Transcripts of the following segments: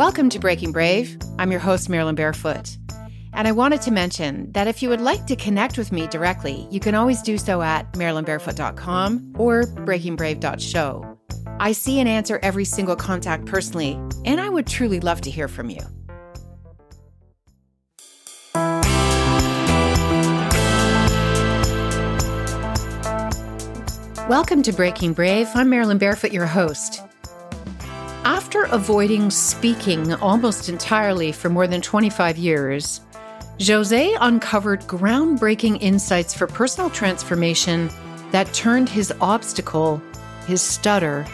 Welcome to Breaking Brave. I'm your host, Marilyn Barefoot. And I wanted to mention that if you would like to connect with me directly, you can always do so at marilynbarefoot.com or breakingbrave.show. I see and answer every single contact personally, and I would truly love to hear from you. Welcome to Breaking Brave. I'm Marilyn Barefoot, your host. After avoiding speaking almost entirely for more than 25 years, Joze uncovered groundbreaking insights for personal transformation that turned his obstacle, his stutter,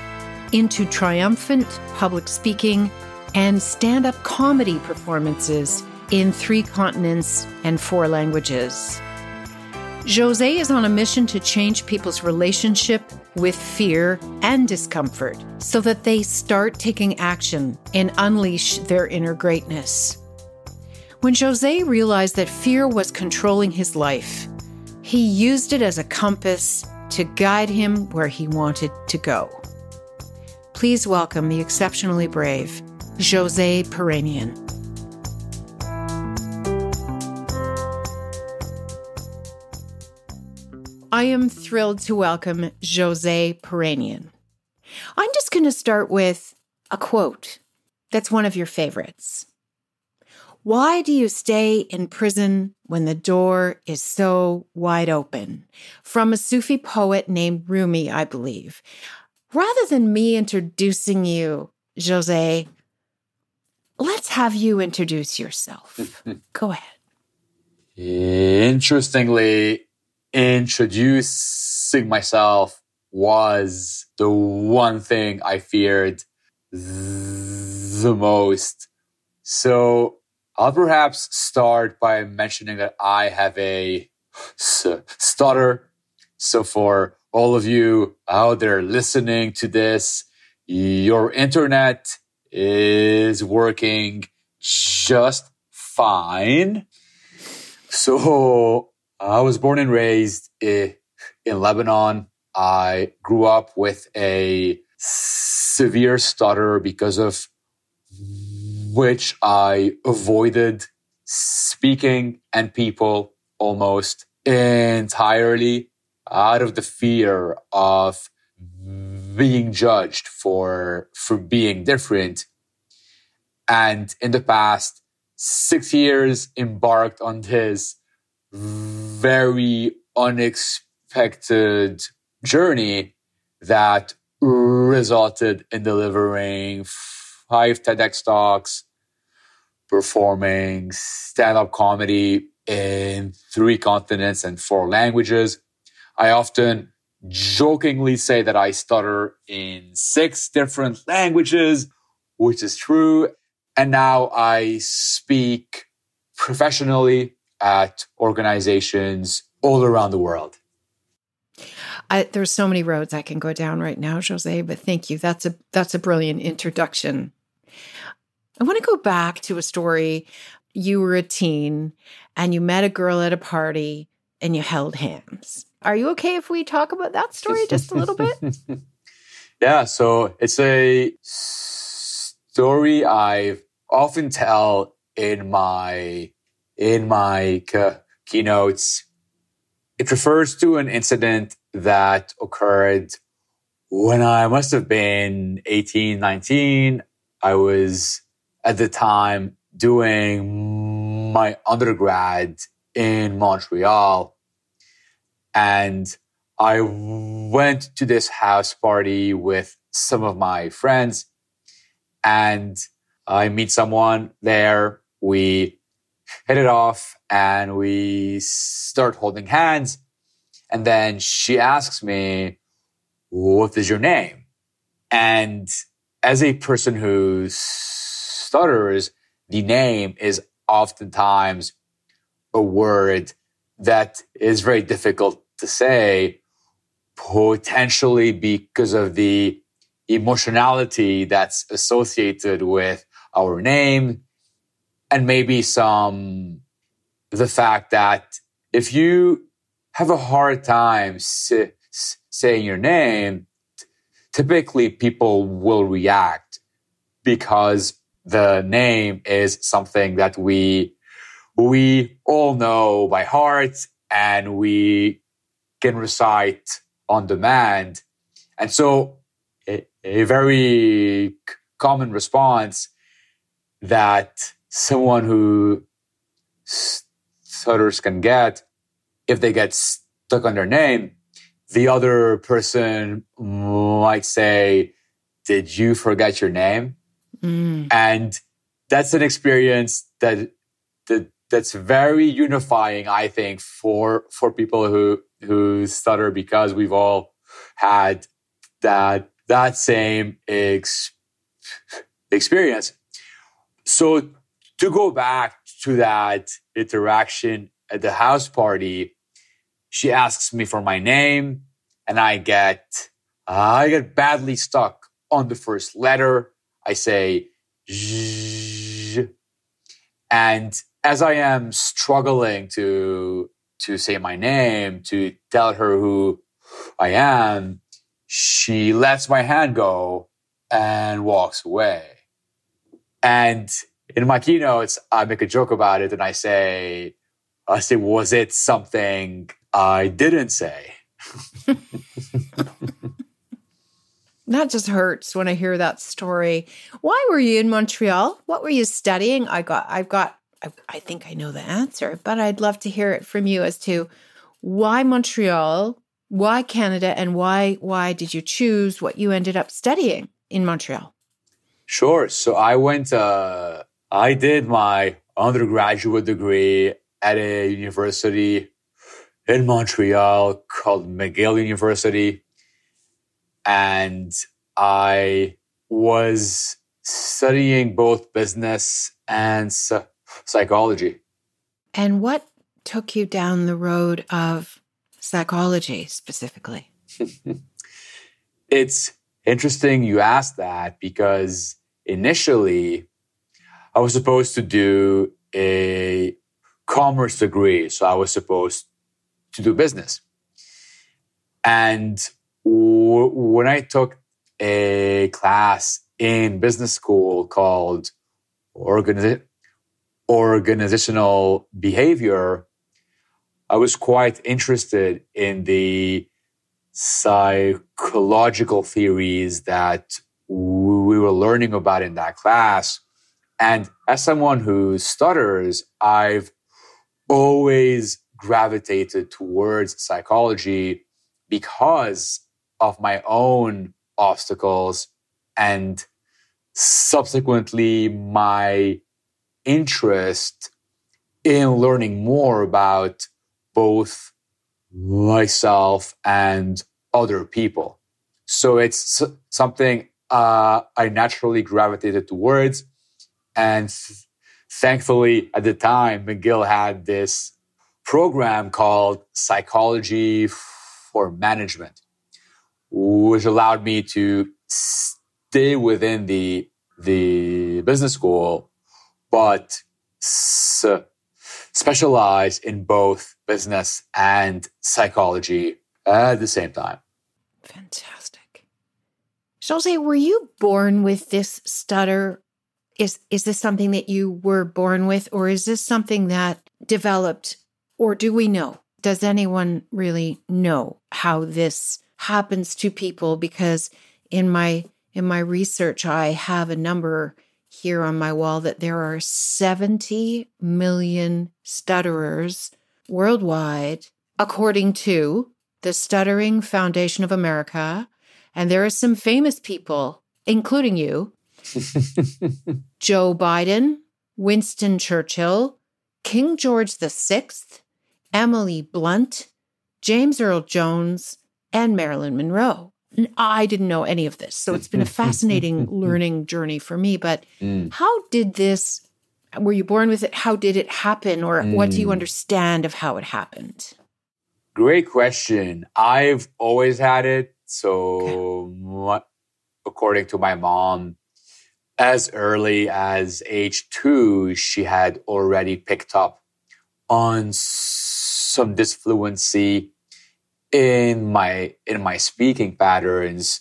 into triumphant public speaking and stand up comedy performances in three continents and four languages. Joze is on a mission to change people's relationship with fear and discomfort so that they start taking action and unleash their inner greatness. When Joze realized that fear was controlling his life, he used it as a compass to guide him where he wanted to go. Please welcome the exceptionally brave Joze Piranian. I am thrilled to welcome Joze Piranian. I'm just going to start with a quote that's one of your favorites. Why do you stay in prison when the door is so wide open? From a Sufi poet named Rumi, I believe. Rather than me introducing you, Joze, let's have you introduce yourself. Go ahead. Interestingly, introducing myself was the one thing I feared the most. So I'll perhaps start by mentioning that I have a stutter. So for all of you out there listening to this, your internet is working just fine. So I was born and raised eh, in Lebanon. I grew up with a severe stutter because of which I avoided speaking and people almost entirely out of the fear of being judged for for being different and in the past 6 years embarked on this very unexpected journey that resulted in delivering five TEDx talks, performing stand up comedy in three continents and four languages. I often jokingly say that I stutter in six different languages, which is true. And now I speak professionally at organizations all around the world. I, there's so many roads I can go down right now, Joze, but thank you. That's a that's a brilliant introduction. I want to go back to a story. You were a teen and you met a girl at a party and you held hands. Are you okay if we talk about that story just a little bit? yeah, so it's a story I often tell in my in my uh, keynotes. It refers to an incident that occurred when I must have been 18, 19. I was at the time doing my undergrad in Montreal. And I went to this house party with some of my friends and I meet someone there. We hit it off and we start holding hands. And then she asks me, What is your name? And as a person who stutters, the name is oftentimes a word that is very difficult to say, potentially because of the emotionality that's associated with our name and maybe some the fact that if you have a hard time say, saying your name, typically people will react because the name is something that we we all know by heart and we can recite on demand. And so a, a very common response that someone who stutters can get if they get stuck on their name, the other person might say, Did you forget your name? Mm. And that's an experience that, that that's very unifying, I think, for for people who who stutter because we've all had that that same ex, experience. So to go back to that interaction at the house party, she asks me for my name, and I get uh, I get badly stuck on the first letter. I say, Zh, and as I am struggling to to say my name, to tell her who I am, she lets my hand go and walks away. And in my keynotes, I make a joke about it and I say, I say, was it something I didn't say? that just hurts when I hear that story. Why were you in Montreal? What were you studying? I got I've got I, I think I know the answer, but I'd love to hear it from you as to why Montreal, why Canada, and why why did you choose what you ended up studying in Montreal? Sure. So I went. Uh, I did my undergraduate degree at a university in Montreal called McGill University, and I was studying both business and psychology. And what took you down the road of psychology specifically? it's interesting you asked that because initially I was supposed to do a commerce degree. So I was supposed to do business. And w- when I took a class in business school called organi- organizational behavior, I was quite interested in the psychological theories that we were learning about in that class. And as someone who stutters, I've always gravitated towards psychology because of my own obstacles and subsequently my interest in learning more about both myself and other people. So it's something uh, I naturally gravitated towards. And thankfully, at the time, McGill had this program called Psychology for Management, which allowed me to stay within the, the business school but s- specialize in both business and psychology at the same time. Fantastic. Joze, were you born with this stutter? Is is this something that you were born with, or is this something that developed, or do we know? Does anyone really know how this happens to people? Because in my in my research, I have a number here on my wall that there are 70 million stutterers worldwide, according to the Stuttering Foundation of America. And there are some famous people, including you Joe Biden, Winston Churchill, King George VI, Emily Blunt, James Earl Jones, and Marilyn Monroe. I didn't know any of this. So it's been a fascinating learning journey for me. But mm. how did this, were you born with it? How did it happen? Or mm. what do you mm. understand of how it happened? Great question. I've always had it. So, okay. according to my mom, as early as age two, she had already picked up on some disfluency in my in my speaking patterns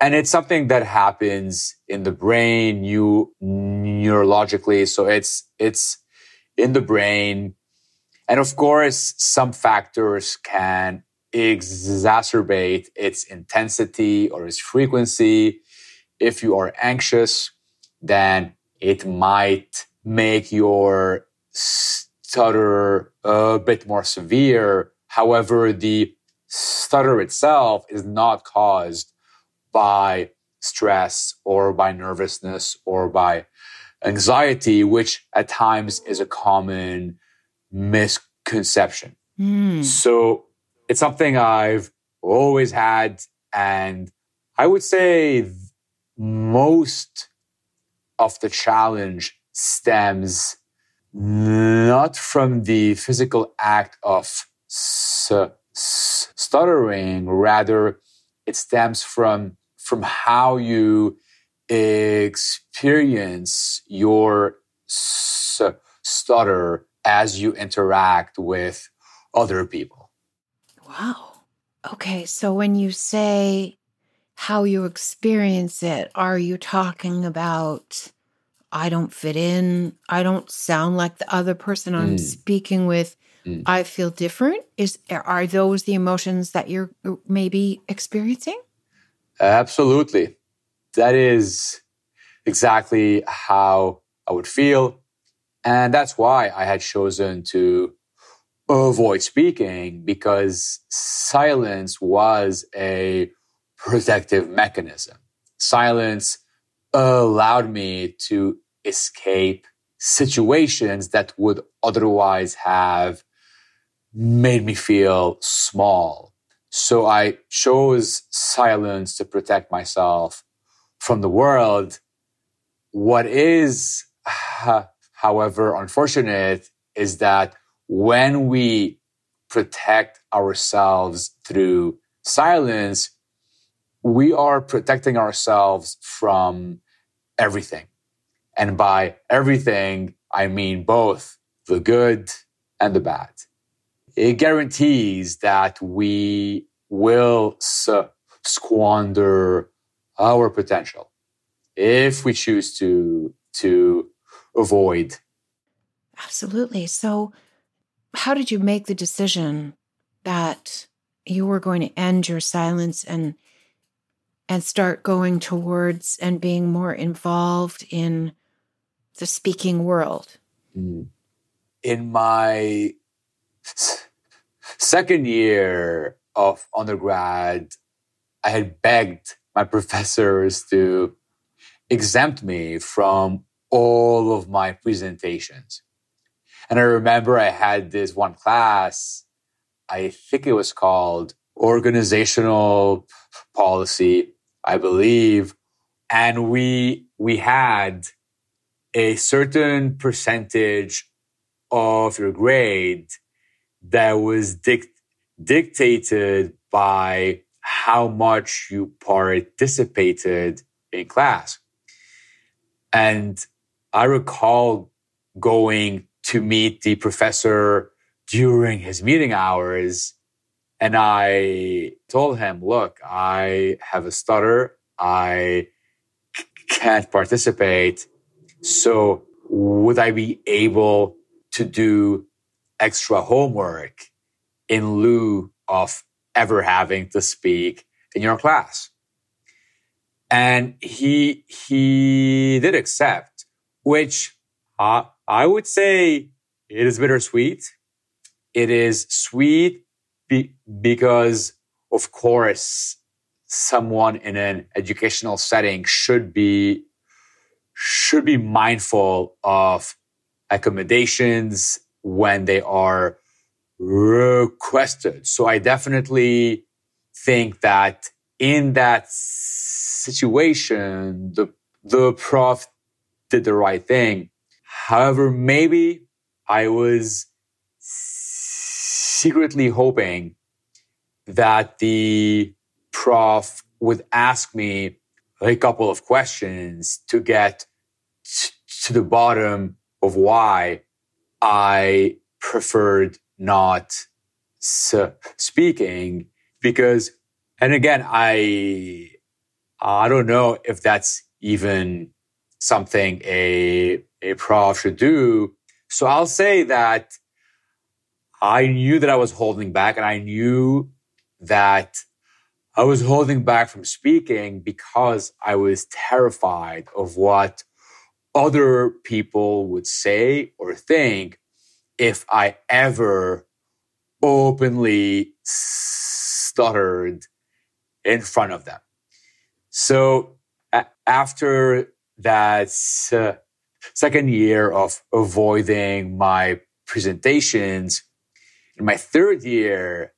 and it's something that happens in the brain, you neurologically. So it's, it's in the brain. And of course, some factors can exacerbate its intensity or its frequency. If you are anxious, then it might make your stutter a bit more severe. However, the stutter itself is not caused by stress or by nervousness or by anxiety, which at times is a common misconception. Mm. So it's something I've always had. And I would say most of the challenge stems not from the physical act of stuttering, rather, it stems from, from how you experience your stutter as you interact with other people. Wow. Okay. So when you say how you experience it, are you talking about I don't fit in, I don't sound like the other person I'm mm. speaking with? Mm. I feel different. Is are those the emotions that you're uh, maybe experiencing? Absolutely. That is exactly how I would feel. And that's why I had chosen to avoid speaking because silence was a protective mechanism. Silence allowed me to escape situations that would otherwise have made me feel small. So I chose silence to protect myself from the world. What is, however, unfortunate is that when we protect ourselves through silence, we are protecting ourselves from everything. And by everything, I mean both the good and the bad. It guarantees that we will squander our potential if we choose to, to avoid. Absolutely. So, how did you make the decision that you were going to end your silence and and start going towards and being more involved in the speaking world? Mm. In my second year of undergrad, I had begged my professors to exempt me from all of my presentations. And I remember I had this one class, I think it was called organizational policy, I believe. And we, we had a certain percentage of your grade that was dic- dictated by how much you participated in class. And I recall going to meet the professor during his meeting hours. And I told him, look, I have a stutter. I c- can't participate. So would I be able to do extra homework in lieu of ever having to speak in your class? And he, he did accept, which uh, I would say it is bittersweet. It is sweet be- because, of course, someone in an educational setting should be should be mindful of accommodations when they are requested. So I definitely think that in that situation, the, the prof did the right thing. However, maybe I was secretly hoping that the prof would ask me a couple of questions to get t- to the bottom of why I preferred not s- speaking because and again I I don't know if that's even something a, a prof should do. So I'll say that I knew that I was holding back and I knew that I was holding back from speaking because I was terrified of what other people would say or think if I ever openly stuttered in front of them. So a- after that uh, second year of avoiding my presentations, in my third year,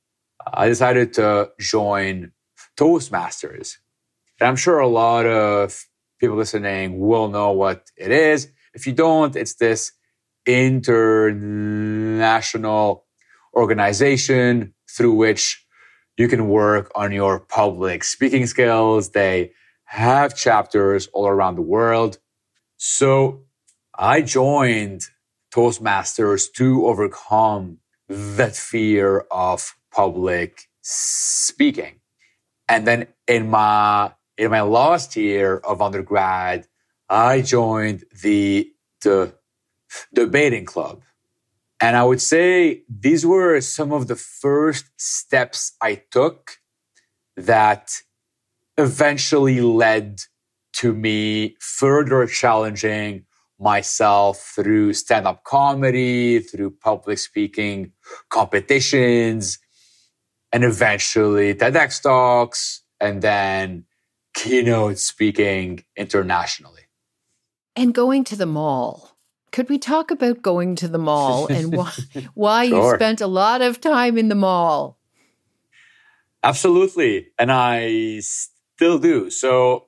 I decided to join Toastmasters. And I'm sure a lot of people listening will know what it is. If you don't, it's this international organization through which you can work on your public speaking skills. They have chapters all around the world. So I joined Toastmasters to overcome that fear of public speaking. And then in my in my last year of undergrad, I joined the the debating club. And I would say these were some of the first steps I took that eventually led to me further challenging myself through stand up comedy, through public speaking competitions, and eventually TEDx talks, and then keynote speaking internationally. And going to the mall. Could we talk about going to the mall and why, why sure. you spent a lot of time in the mall? Absolutely. And I still do. So,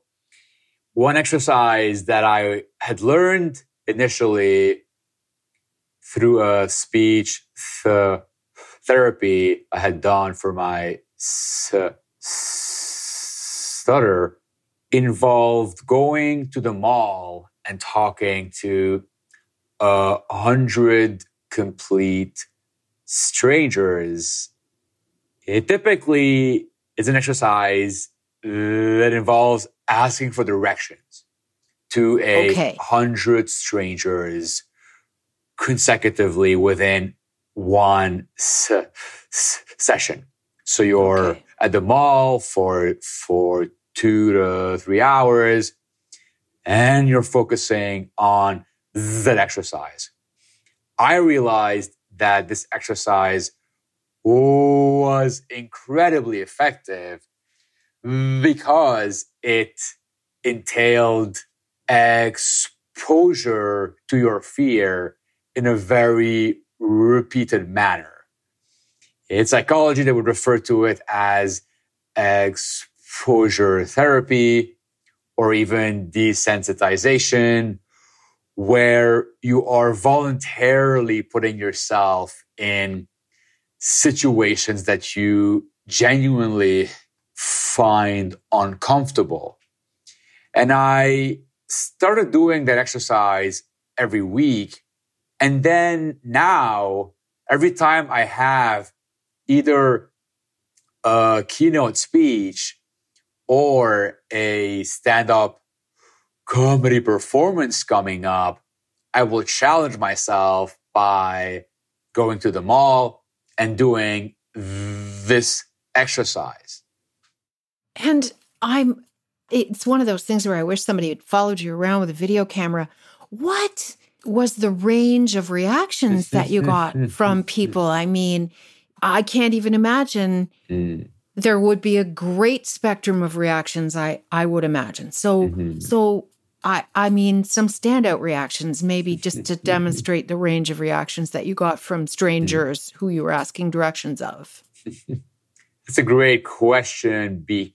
one exercise that I had learned initially through a speech th- therapy I had done for my stutter involved going to the mall and talking to a hundred complete strangers. It typically is an exercise that involves asking for directions to a okay. hundred strangers consecutively within one session. So you're okay. at the mall for for two to three hours, and you're focusing on that exercise. I realized that this exercise was incredibly effective because it entailed exposure to your fear in a very repeated manner. In psychology, they would refer to it as exposure therapy or even desensitization, where you are voluntarily putting yourself in situations that you genuinely find uncomfortable. And I started doing that exercise every week. And then now, every time I have either a keynote speech or a stand up comedy performance coming up, I will challenge myself by going to the mall and doing this exercise. And I'm, it's one of those things where I wish somebody had followed you around with a video camera. What was the range of reactions that you got from people? I mean, I can't even imagine. Mm. There would be a great spectrum of reactions. I I would imagine. So mm-hmm. so I I mean some standout reactions, maybe just to demonstrate the range of reactions that you got from strangers who you were asking directions of. That's a great question because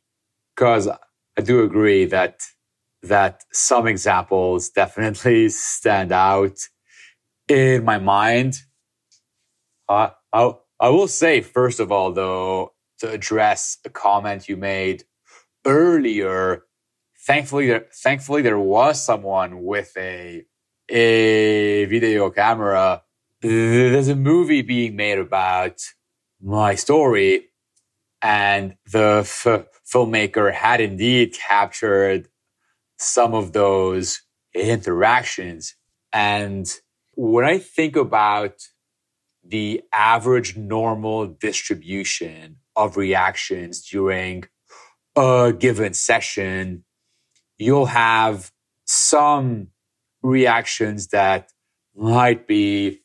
because I do agree that that some examples definitely stand out in my mind. I I will say first of all though to address a comment you made earlier. Thankfully, there, thankfully there was someone with a a video camera. There's a movie being made about my story And the f- filmmaker had indeed captured some of those interactions. And when I think about the average normal distribution of reactions during a given session, you'll have some reactions that might be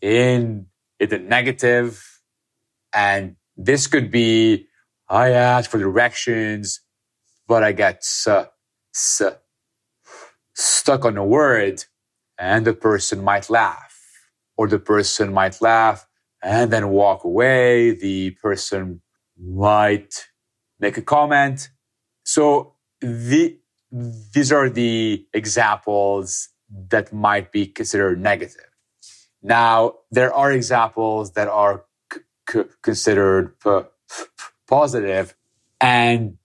in, the. And this could be, I asked for directions, but I get s- stuck on a word and the person might laugh or the person might laugh and then walk away. The person might make a comment. So the, these are the examples that might be considered negative. Now, there are examples that are c- c- considered p- p- positive, and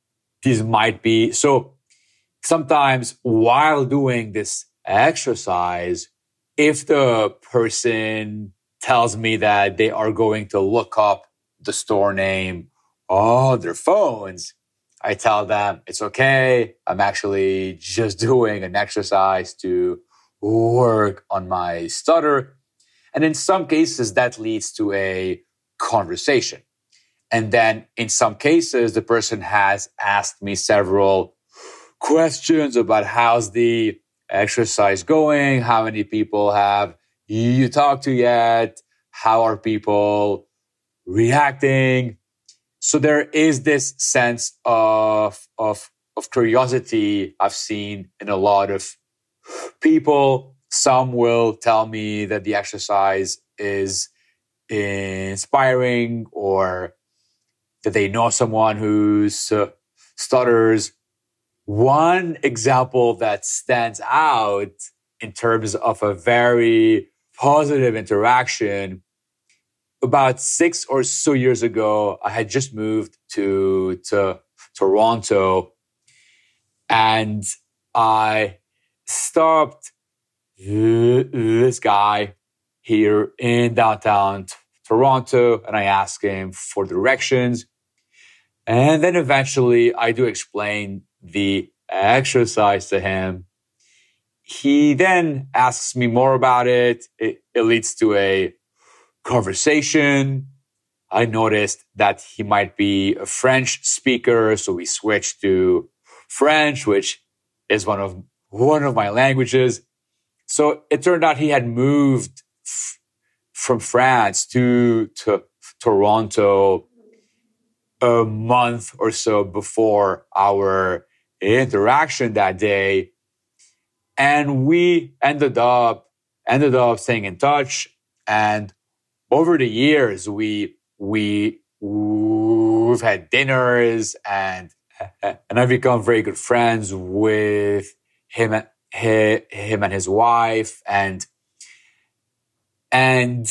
these might be so sometimes while doing this exercise, if the person tells me that they are going to look up the store name on their phones, I tell them it's okay. I'm actually just doing an exercise to work on my stutter. And in some cases, that leads to a conversation. And then in some cases, the person has asked me several questions about how's the exercise going? How many people have you talked to yet? How are people reacting? So there is this sense of, of, of curiosity I've seen in a lot of people. Some will tell me that the exercise is inspiring or that they know someone who uh, stutters. One example that stands out in terms of a very positive interaction about six or so years ago, I had just moved to, to Toronto and I stopped this guy here in downtown Toronto and I asked him for directions. And then eventually I do explain the exercise to him. He then asks me more about it. It, it leads to a conversation. I noticed that he might be a French speaker. So we switched to French, which is one of, one of my languages. So it turned out he had moved f- from France to, to Toronto a month or so before our interaction that day. And we ended up, ended up staying in touch. And over the years, we, we, we've had dinners and, and I've become very good friends with him, him and his wife. And, and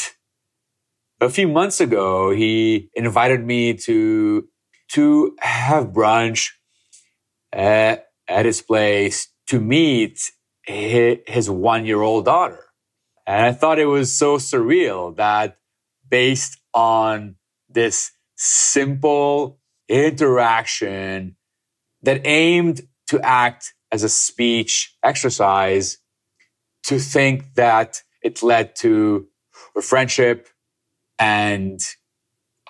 a few months ago, he invited me to, to have brunch at, at his place to meet his, his one year old daughter. And I thought it was so surreal that based on this simple interaction that aimed to act as a speech exercise, to think that it led to a friendship. And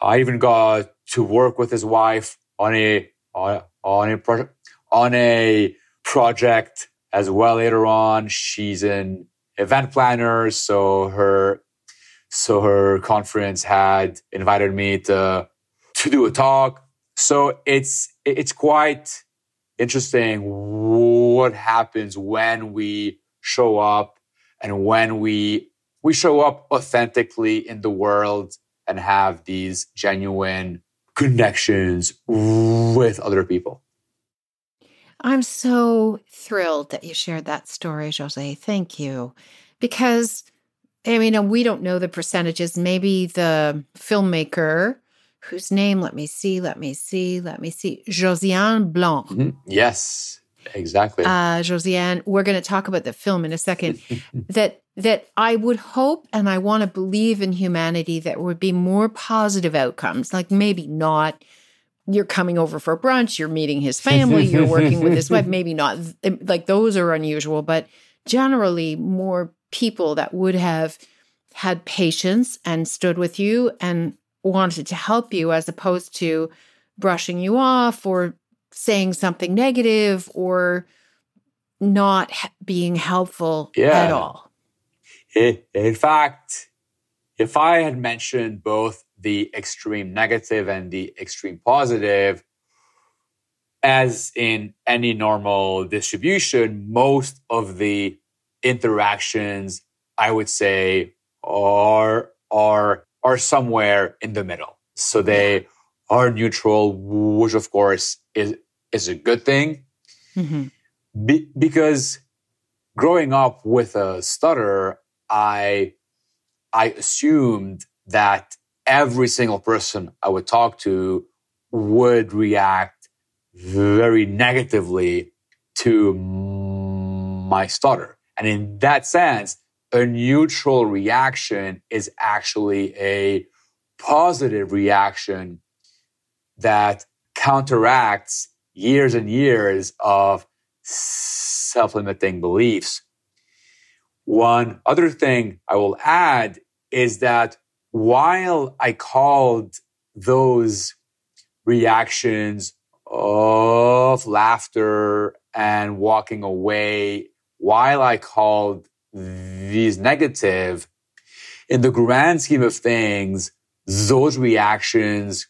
I even got to work with his wife on a, on, on a project, on a project as well later on. She's an event planner. So her, so her conference had invited me to, to do a talk. So it's, it's quite interesting what happens when we show up and when we, we show up authentically in the world and have these genuine connections with other people. I'm so thrilled that you shared that story, Joze. Thank you. Because, I mean, we don't know the percentages. Maybe the filmmaker, whose name, let me see, let me see, let me see, Josiane Blanc. Mm-hmm. Yes, exactly. Uh, Josiane, we're going to talk about the film in a second. that that I would hope and I want to believe in humanity that would be more positive outcomes, like maybe not you're coming over for brunch, you're meeting his family, you're working with his wife. Maybe not um, like those are unusual, but generally more people that would have had patience and stood with you and wanted to help you as opposed to brushing you off or saying something negative or not being helpful yeah. at all. In fact, if I had mentioned both the extreme negative and the extreme positive, as in any normal distribution, most of the interactions, I would say, are are are somewhere in the middle. So they are neutral, which of course is is a good thing. Mm-hmm. Be- because growing up with a stutter, I I assumed that every single person I would talk to would react very negatively to my stutter. And in that sense, a neutral reaction is actually a positive reaction that counteracts years and years of self limiting beliefs. One other thing I will add is that while I called those reactions of laughter and walking away, while I called these negative, in the grand scheme of things, those reactions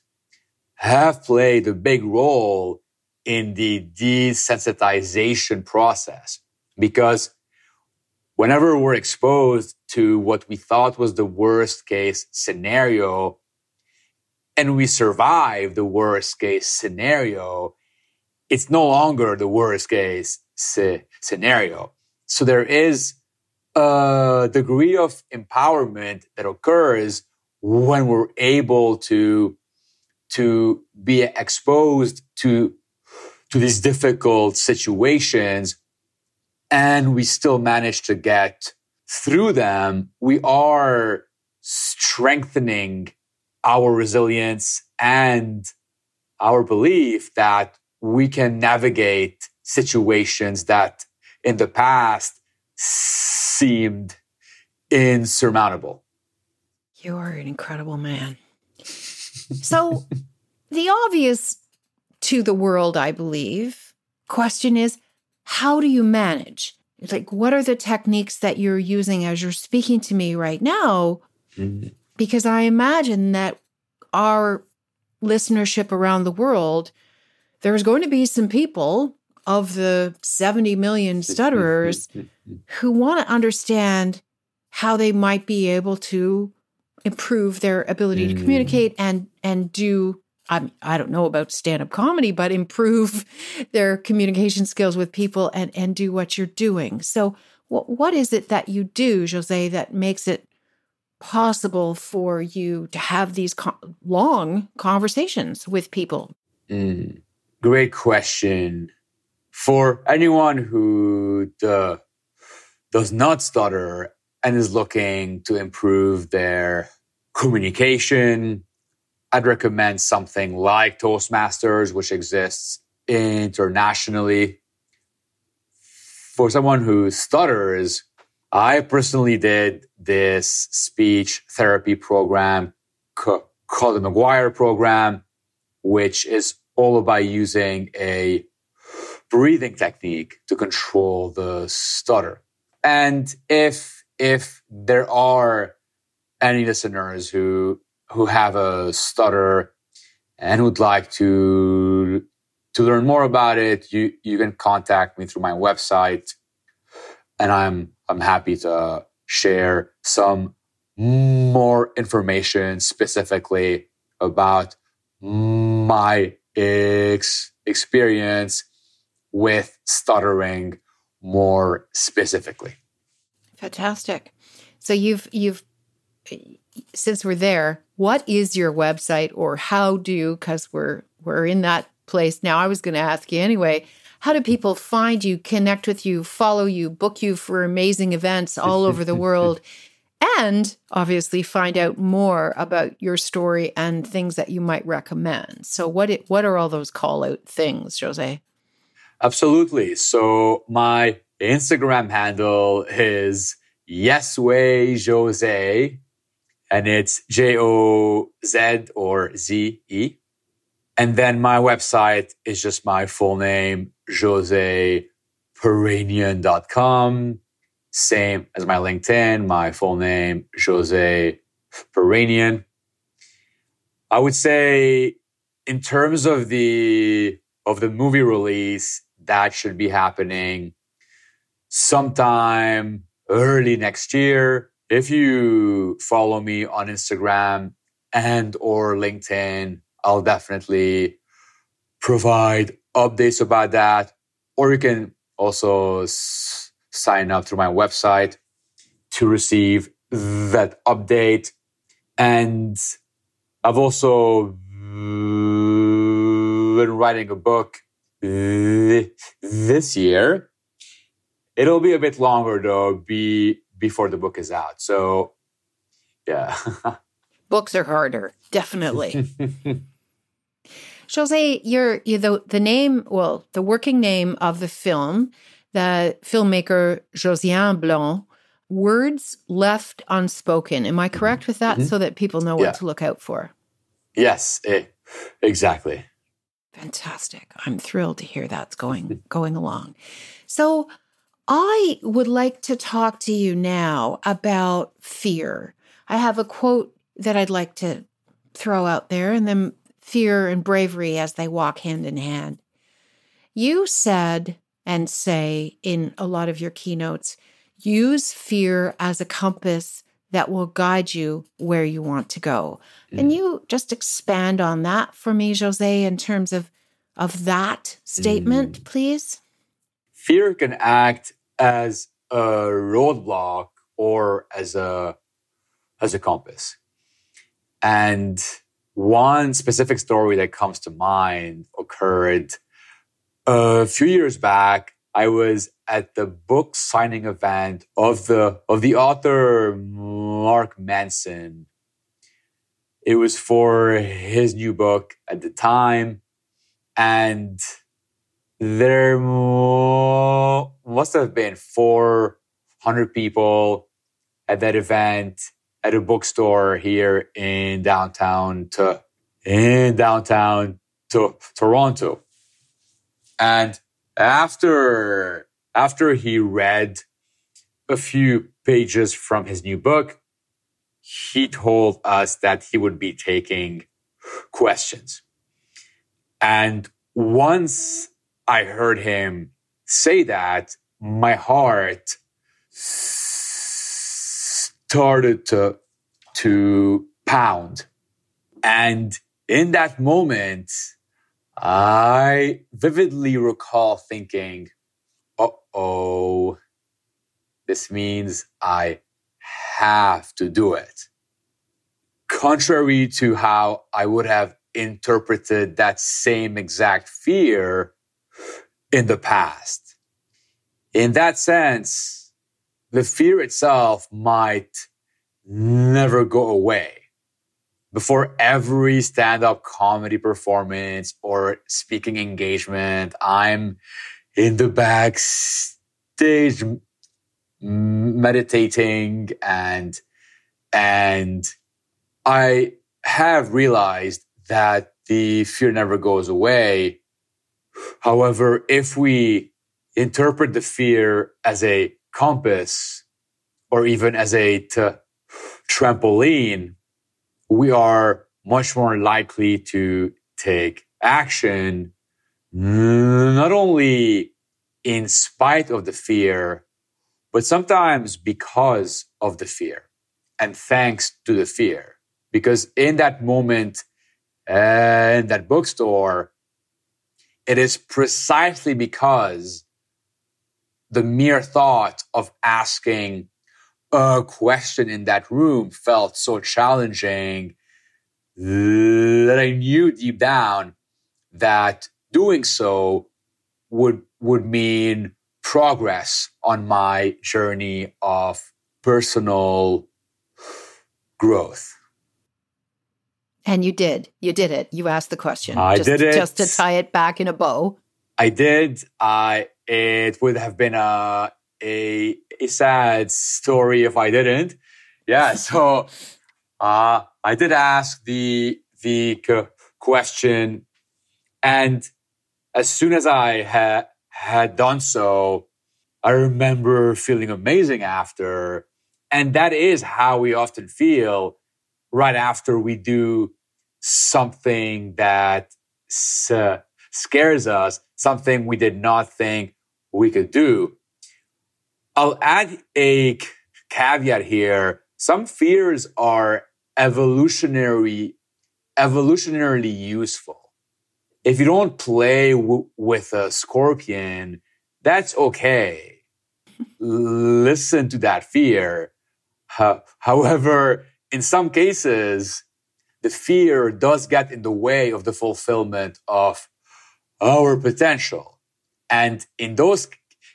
have played a big role in the desensitization process because whenever we're exposed to what we thought was the worst case scenario and we survive the worst case scenario, it's no longer the worst case scenario. So there is a degree of empowerment that occurs when we're able to to be exposed to to these difficult situations and we still manage to get through them, we are strengthening our resilience and our belief that we can navigate situations that in the past seemed insurmountable. You are an incredible man. so, the obvious to the world, I believe, question is how do you manage? Like, what are the techniques that you're using as you're speaking to me right now? Mm-hmm. Because I imagine that our listenership around the world, there's going to be some people of the 70 million stutterers who want to understand how they might be able to improve their ability mm. to communicate and and do I'm, I don't know about stand up comedy, but improve their communication skills with people and, and do what you're doing. So, what, what is it that you do, Joze, that makes it possible for you to have these long conversations with people? Mm, great question. For anyone who uh, does not stutter and is looking to improve their communication, I'd recommend something like Toastmasters, which exists internationally. For someone who stutters, I personally did this speech therapy program called the McGuire program, which is all about using a breathing technique to control the stutter. And if if there are any listeners who who have a stutter and would like to to learn more about it, you you can contact me through my website, and I'm I'm happy to share some more information specifically about my ex- experience with stuttering more specifically. Fantastic. So you've you've since we're there, what is your website or how do because we're we're in that place now. I was going to ask you anyway. How do people find you, connect with you, follow you, book you for amazing events all over the world? and obviously find out more about your story and things that you might recommend. So what it, what are all those call out things, Joze? Absolutely. So my Instagram handle is Yesway Jose, and it's J O Z or Z E. And then my website is just my full name, jozepiranian.com. Same as my LinkedIn, my full name, Joze Piranian. I would say in terms of the of the movie release, that should be happening sometime early next year. If you follow me on Instagram and or LinkedIn, I'll definitely provide updates about that. Or you can also s- sign up through my website to receive that update. And I've also been writing a book this year. It'll be a bit longer though, be before the book is out. So yeah. Books are harder, definitely. Joze, you're, you the the name, well, the working name of the film the filmmaker Josiane Blanc, words left unspoken. Am I correct mm-hmm. with that mm-hmm. so that people know yeah. what to look out for? Yes, it, eh, exactly. Fantastic. I'm thrilled to hear that's going going along. So, I would like to talk to you now about fear. I have a quote that I'd like to throw out there and then fear and bravery as they walk hand in hand. You said and say in a lot of your keynotes use fear as a compass that will guide you where you want to go. Mm. Can you just expand on that for me, Joze, in terms of of that statement, mm. please? Fear can act as a roadblock or as a as a compass. And one specific story that comes to mind occurred a few years back, I was at the book signing event of the of the author Mark Manson. It was for his new book at the time, and there must have been 400 people at that event at a bookstore here in downtown to in downtown to Toronto. And after after he read a few pages from his new book, he told us that he would be taking questions. And once I heard him say that, my heart started to, to pound. And in that moment, I vividly recall thinking, uh oh, this means I have to do it. Contrary to how I would have interpreted that same exact fear in the past. In that sense, the fear itself might never go away before every stand up comedy performance or speaking engagement, I'm in the backstage meditating and and I have realized that the fear never goes away. However, if we interpret the fear as a compass or even as a t- trampoline, we are much more likely to take action, not only in spite of the fear, but sometimes because of the fear and thanks to the fear. Because in that moment, uh, in that bookstore, it is precisely because the mere thought of asking a question in that room felt so challenging that I knew deep down that doing so would would mean progress on my journey of personal growth. And you did. You did it. You asked the question. I just, did it. Just to tie it back in a bow. I did. I it would have been a a, a sad story if I didn't. Yeah. So uh, I did ask the the question, and as soon as I had had done so, I remember feeling amazing after, and that is how we often feel right after we do something that scares us, something we did not think we could do. I'll add a caveat here. Some fears are evolutionary, evolutionarily useful. If you don't play w- with a scorpion, that's okay. Listen to that fear. Uh, however, in some cases, the fear does get in the way of the fulfillment of our potential. And in those,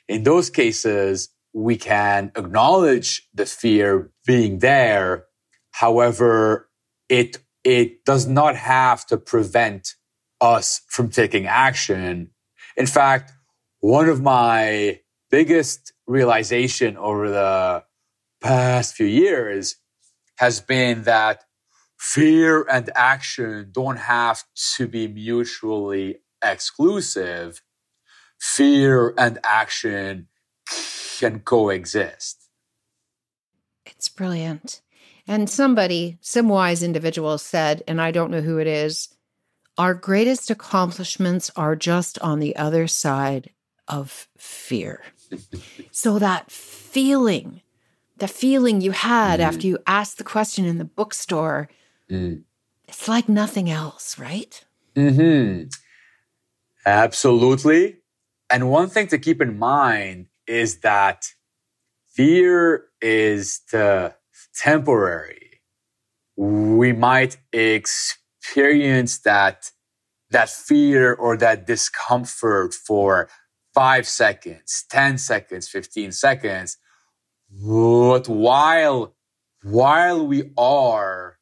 in those cases, we can acknowledge the fear being there. However, it, it does not have to prevent us from taking action. In fact, one of my biggest realization over the past few years has been that fear and action don't have to be mutually exclusive. Fear and action can coexist. It's brilliant. And somebody, some wise individual said, and I don't know who it is, our greatest accomplishments are just on the other side of fear. so that feeling, the feeling you had mm. after you asked the question in the bookstore, mm. it's like nothing else, right? Hmm. Absolutely. And one thing to keep in mind is that fear is temporary. We might experience that that fear or that discomfort for five seconds, 10 seconds, 15 seconds. But while, while we are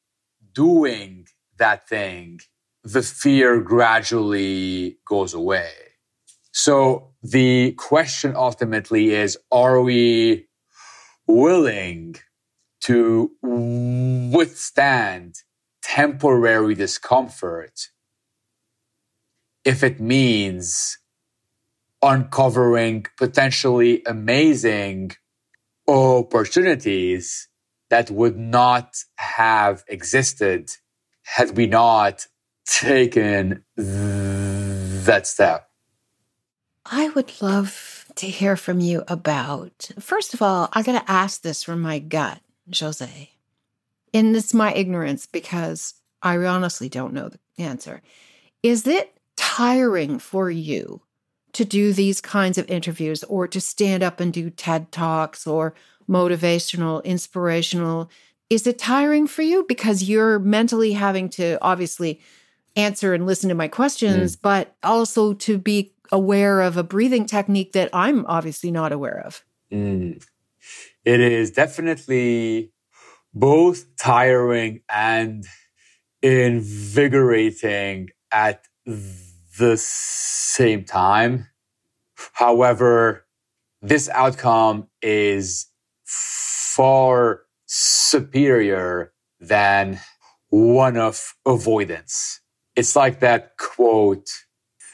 doing that thing, the fear gradually goes away. So the question ultimately is, are we willing to withstand temporary discomfort if it means uncovering potentially amazing opportunities that would not have existed had we not taken that step. I would love to hear from you about, first of all, I got to ask this from my gut, Joze. And it's my ignorance because I honestly don't know the answer. Is it tiring for you to do these kinds of interviews or to stand up and do TED Talks or motivational, inspirational? Is it tiring for you because you're mentally having to obviously answer and listen to my questions, mm. but also to be aware of a breathing technique that I'm obviously not aware of? Mm. It is definitely both tiring and invigorating at the same time. However, this outcome is far superior than one of avoidance. It's like that quote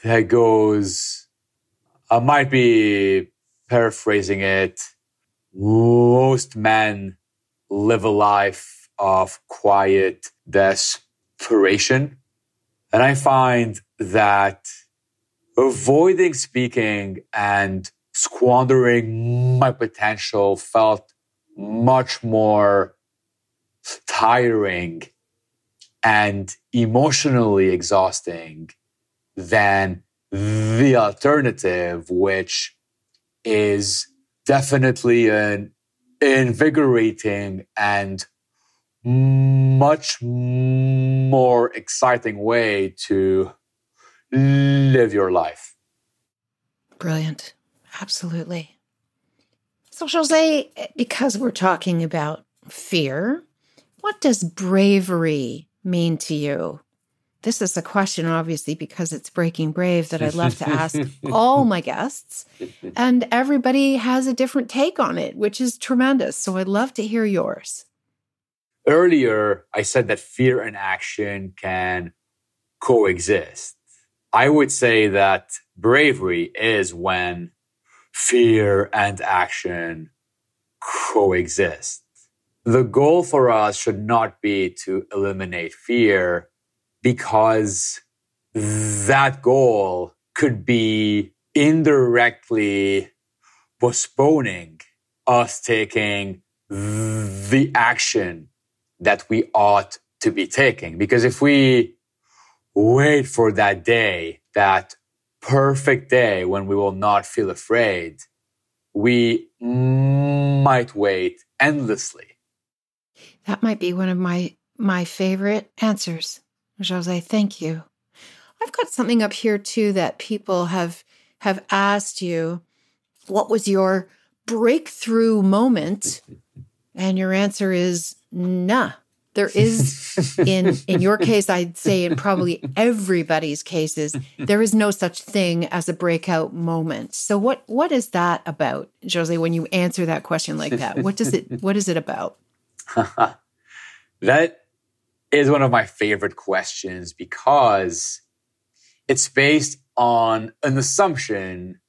that goes, I might be paraphrasing it. Most men live a life of quiet desperation. And I find that avoiding speaking and squandering my potential felt much more tiring and emotionally exhausting than the alternative, which is definitely an invigorating and much more exciting way to live your life. Brilliant. Absolutely. So, Joze, because we're talking about fear What does bravery mean to you? This is a question, obviously, because it's Breaking Brave that I'd love to ask all my guests. And everybody has a different take on it, which is tremendous. So I'd love to hear yours. Earlier, I said that fear and action can coexist. I would say that bravery is when fear and action coexist. The goal for us should not be to eliminate fear because that goal could be indirectly postponing us taking the action that we ought to be taking. Because if we wait for that day, that perfect day when we will not feel afraid, we might wait endlessly. That might be one of my my favorite answers. Joze, thank you. I've got something up here too that people have have asked you what was your breakthrough moment? And your answer is nah. There is in in your case, I'd say in probably everybody's cases, there is no such thing as a breakout moment. So what what is that about, Joze, when you answer that question like that? What does it what is it about? that is one of my favorite questions because it's based on an assumption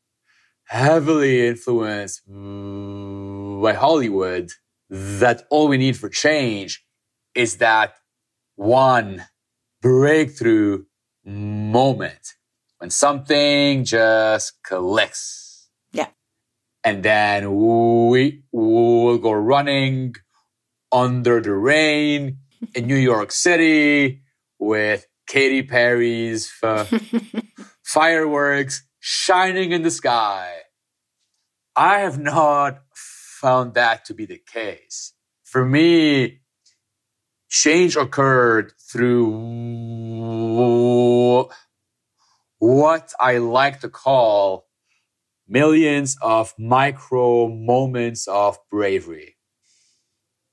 heavily influenced by Hollywood that all we need for change is that one breakthrough moment when something just clicks. Yeah. And then we will go running under the rain in New York City with Katy Perry's f- fireworks shining in the sky. I have not found that to be the case. For me, change occurred through what I like to call millions of micro moments of bravery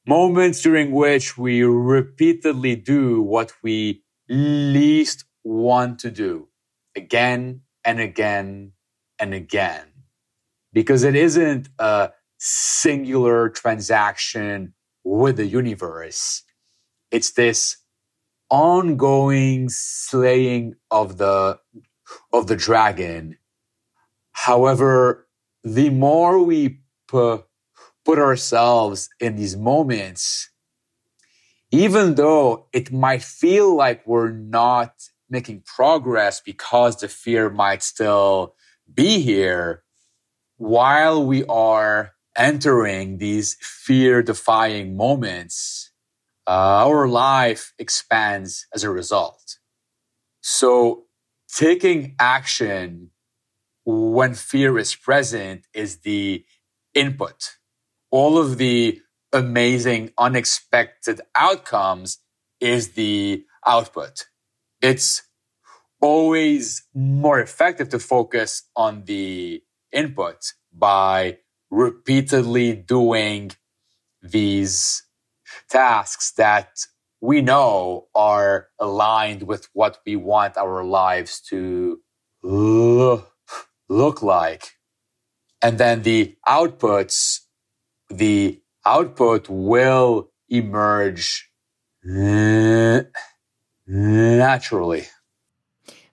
moments during which we repeatedly do what we least want to do again and again and again. Because it isn't a singular transaction with the universe. It's this ongoing slaying of the, of the dragon. However, the more we put put ourselves in these moments, even though it might feel like we're not making progress because the fear might still be here, while we are entering these fear defying moments, uh, our life expands as a result. So taking action when fear is present is the input all of the amazing, unexpected outcomes is the output. It's always more effective to focus on the input by repeatedly doing these tasks that we know are aligned with what we want our lives to look, look like. And then the outputs the output will emerge naturally.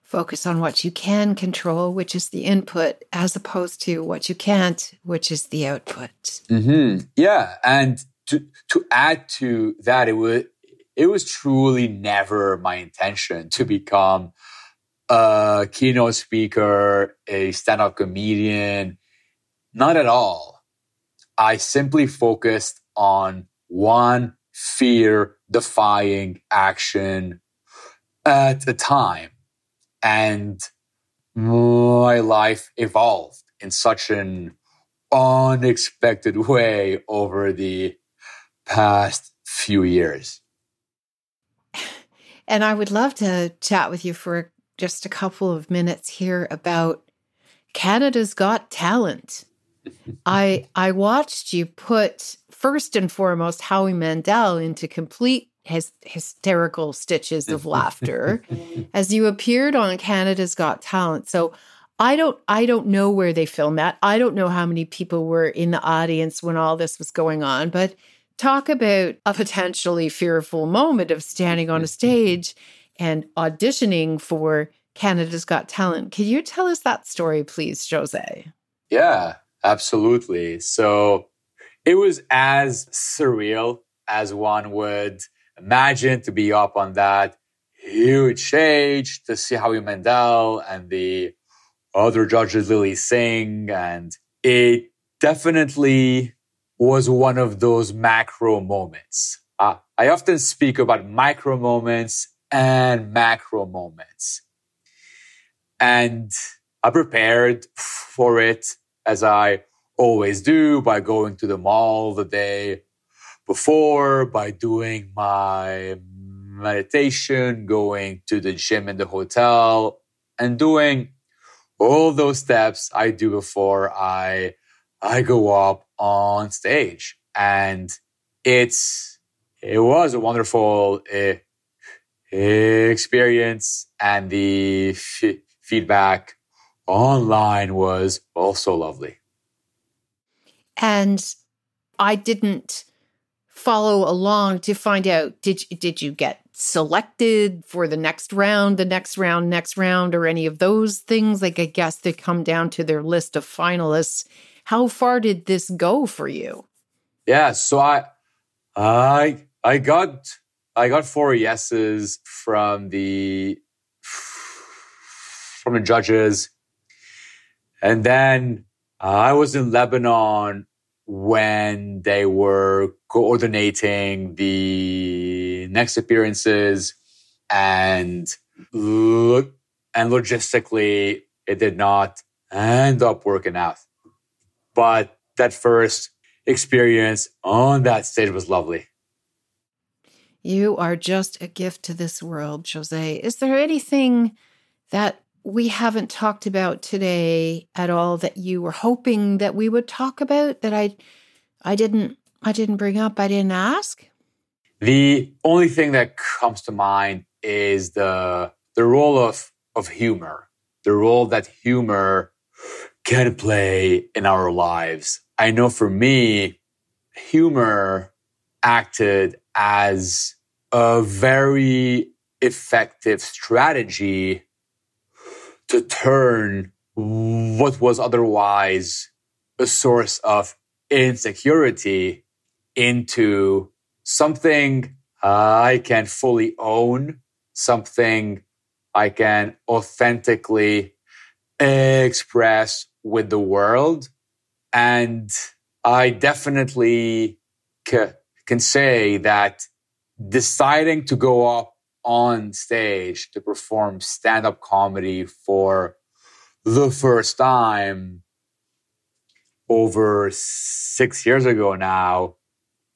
Focus on what you can control, which is the input, as opposed to what you can't, which is the output. Mm-hmm. Yeah, and to to add to that, it was it was truly never my intention to become a keynote speaker, a stand-up comedian. Not at all I simply focused on one fear defying action at a time. And my life evolved in such an unexpected way over the past few years. And I would love to chat with you for just a couple of minutes here about Canada's Got Talent I I watched you put first and foremost Howie Mandel into complete his hysterical stitches of laughter as you appeared on Canada's Got Talent. So I don't I don't know where they filmed that. I don't know how many people were in the audience when all this was going on, but talk about a potentially fearful moment of standing on a mm-hmm. stage and auditioning for Canada's Got Talent. Can you tell us that story, please, Joze? Yeah, absolutely. So it was as surreal as one would imagine to be up on that huge stage to see Howie Mandel and the other judges, Lilly Singh. And it definitely was one of those macro moments. Uh, I often speak about micro moments and macro moments. And I prepared for it as I always do by going to the mall the day before, by doing my meditation, going to the gym in the hotel, and doing all those steps I do before I I go up on stage. And it's it was a wonderful uh, experience, and the f- feedback online was also lovely. And I didn't follow along to find out did did you get selected for the next round, the next round, next round, or any of those things? Like I guess they come down to their list of finalists. How far did this go for you? Yeah, so I I I got I got four yeses from the from the judges. And then I was in Lebanon when they were coordinating the next appearances and look and logistically it did not end up working out. But that first experience on that stage was lovely. You are just a gift to this world, Joze. Is there anything that we haven't talked about today at all that you were hoping that we would talk about that I I didn't I didn't bring up, I didn't ask? The only thing that comes to mind is the the role of of humor, the role that humor can play in our lives. I know for me, humor acted as a very effective strategy to turn what was otherwise a source of insecurity into something I can fully own, something I can authentically express with the world. And I definitely can say that deciding to go up on stage to perform stand up comedy for the first time over six years ago now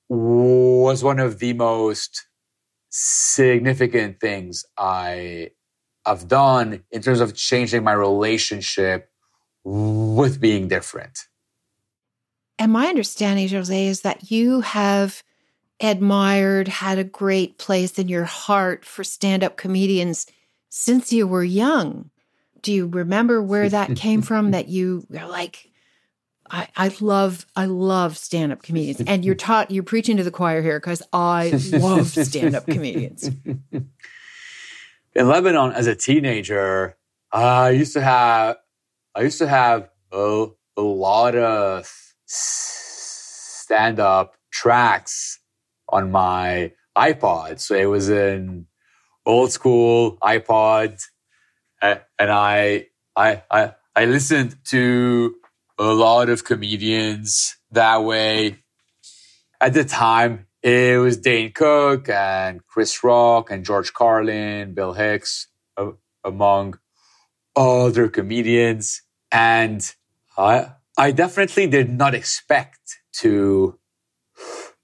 was one of the most significant things I have done in terms of changing my relationship with being different. And my understanding, Joze, is that you have admired, had a great place in your heart for stand up comedians since you were young. Do you remember where that came from? That you are like, I, I love I love stand up comedians, and you're taught you're preaching to the choir here because I love stand up comedians. In Lebanon, as a teenager, I used to have I used to have a, a lot of stand up tracks on my iPod. So it was an old school iPod, and I I I I listened to a lot of comedians that way. At the time, it was Dane Cook and Chris Rock and George Carlin, Bill Hicks, uh, among other comedians. And I, I definitely did not expect to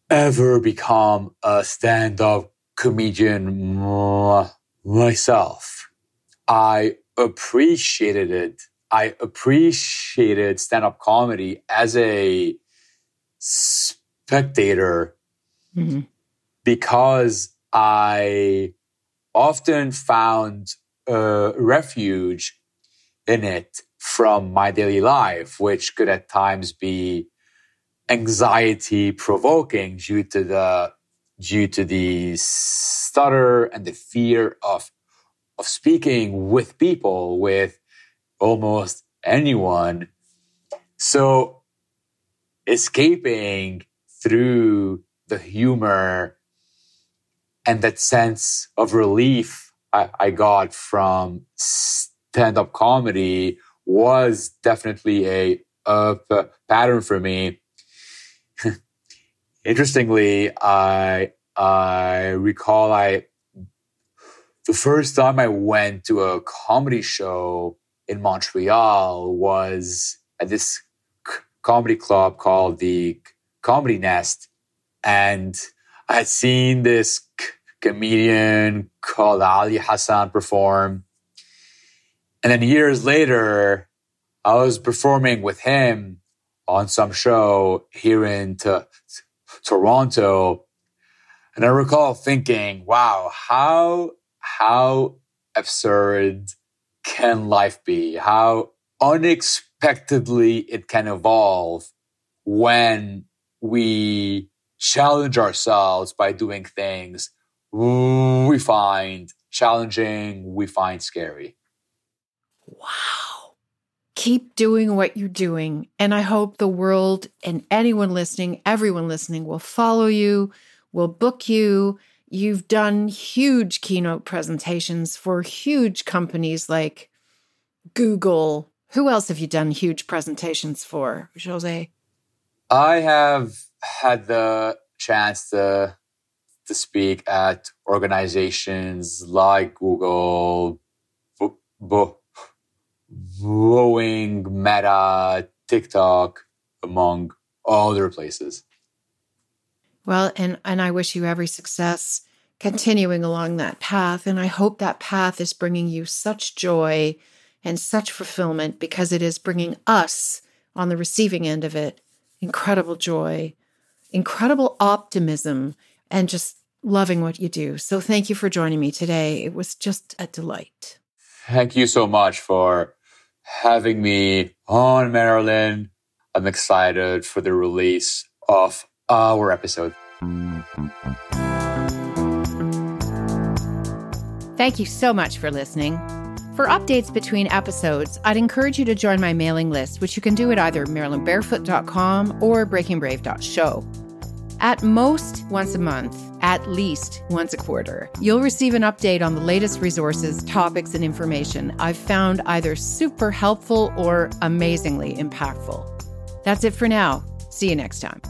ever become a stand up comedian myself. I appreciated it. I appreciated stand up comedy as a spectator mm-hmm. because I often found a refuge in it from my daily life, which could at times be anxiety provoking due to the due to the stutter and the fear of of speaking with people with almost anyone so escaping through the humor and that sense of relief I, I got from stand up comedy was definitely a, a pattern for me. Interestingly, I I recall I the first time I went to a comedy show in Montreal was at this comedy club called the Comedy Nest. And I had seen this comedian called Ali Hassan perform. And then years later, I was performing with him on some show here in t- Toronto. And I recall thinking, wow, how, how absurd can life be? How unexpectedly it can evolve when we challenge ourselves by doing things we find challenging, we find scary. Wow. Keep doing what you're doing. And I hope the world and anyone listening, everyone listening, will follow you, will book you. You've done huge keynote presentations for huge companies like Google. Who else have you done huge presentations for, Joze? I have had the chance to to speak at organizations like Google, Boeing, Meta, TikTok, among other places. Well, and and I wish you every success continuing along that path and I hope that path is bringing you such joy and such fulfillment because it is bringing us on the receiving end of it incredible joy, incredible optimism and just loving what you do. So thank you for joining me today. It was just a delight. Thank you so much for having me on Marilyn. I'm excited for the release of our episode. Thank you so much for listening. For updates between episodes, I'd encourage you to join my mailing list, which you can do at either marilynbarefoot.com or breakingbrave.show. At most once a month, at least once a quarter, you'll receive an update on the latest resources, topics, and information I've found either super helpful or amazingly impactful. That's it for now. See you next time.